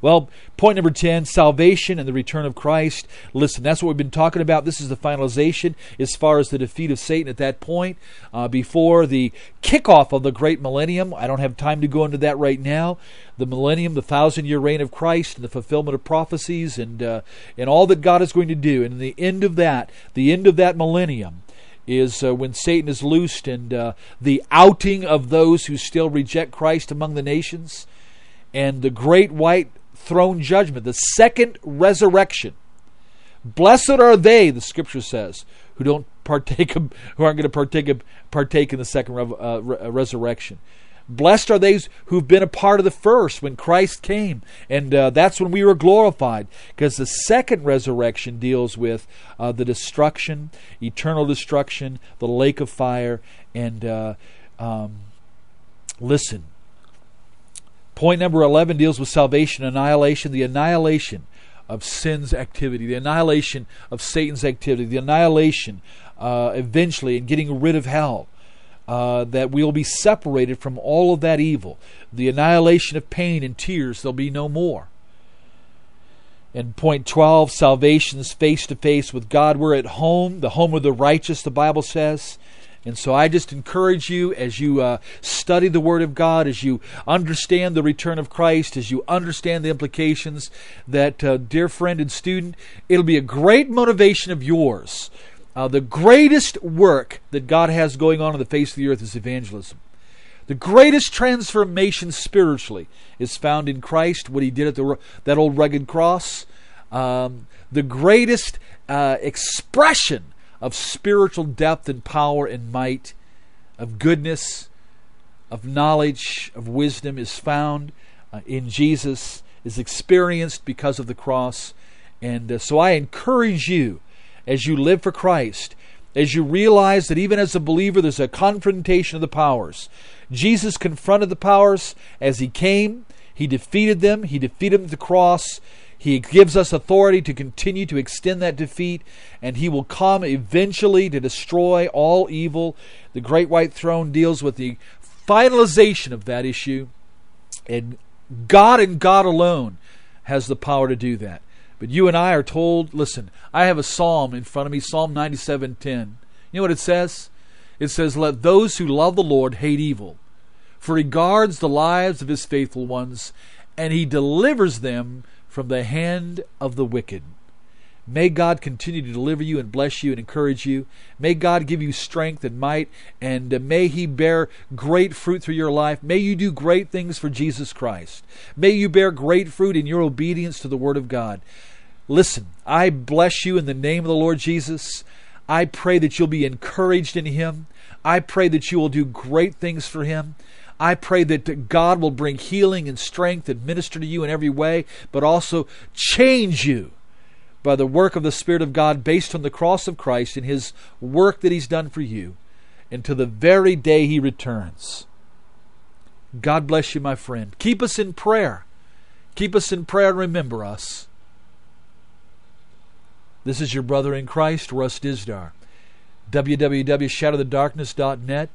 Speaker 1: Well, point number 10 salvation and the return of Christ. Listen, that's what we've been talking about. This is the finalization as far as the defeat of Satan at that point uh, before the kickoff of the great millennium. I don't have time to go into that right now. The millennium, the thousand year reign of Christ, and the fulfillment of prophecies, and, uh, and all that God is going to do. And the end of that, the end of that millennium, is uh, when Satan is loosed and uh, the outing of those who still reject Christ among the nations, and the great white throne judgment, the second resurrection. Blessed are they, the Scripture says, who don't partake of, who aren't going to partake of, partake in the second uh, re- uh, resurrection. Blessed are those who've been a part of the first when Christ came. And uh, that's when we were glorified. Because the second resurrection deals with uh, the destruction, eternal destruction, the lake of fire. And uh, um, listen, point number 11 deals with salvation, annihilation, the annihilation of sin's activity, the annihilation of Satan's activity, the annihilation uh, eventually and getting rid of hell uh, that we'll be separated from all of that evil. The annihilation of pain and tears, there'll be no more. And point 12, salvation's face to face with God. We're at home, the home of the righteous, the Bible says. And so I just encourage you as you uh, study the Word of God, as you understand the return of Christ, as you understand the implications, that, uh, dear friend and student, it'll be a great motivation of yours uh, the greatest work that God has going on on the face of the earth is evangelism. The greatest transformation spiritually is found in Christ, what He did at the, that old rugged cross. Um, the greatest uh, expression of spiritual depth and power and might, of goodness, of knowledge, of wisdom is found uh, in Jesus, is experienced because of the cross. And uh, so I encourage you as you live for Christ, as you realize that even as a believer, there's a confrontation of the powers. Jesus confronted the powers as he came, he defeated them, he defeated them at the cross. He gives us authority to continue to extend that defeat, and He will come eventually to destroy all evil. The Great White Throne deals with the finalization of that issue, and God and God alone has the power to do that. But you and I are told, listen, I have a psalm in front of me, Psalm 97:10. You know what it says? It says, "Let those who love the Lord hate evil, for he guards the lives of his faithful ones, and he delivers them from the hand of the wicked." May God continue to deliver you and bless you and encourage you. May God give you strength and might, and uh, may He bear great fruit through your life. May you do great things for Jesus Christ. May you bear great fruit in your obedience to the Word of God. Listen, I bless you in the name of the Lord Jesus. I pray that you'll be encouraged in Him. I pray that you will do great things for Him. I pray that God will bring healing and strength and minister to you in every way, but also change you by the work of the Spirit of God based on the cross of Christ and His work that He's done for you until the very day He returns. God bless you, my friend. Keep us in prayer. Keep us in prayer and remember us. This is your brother in Christ, Russ Dizdar. www.shatterthedarkness.net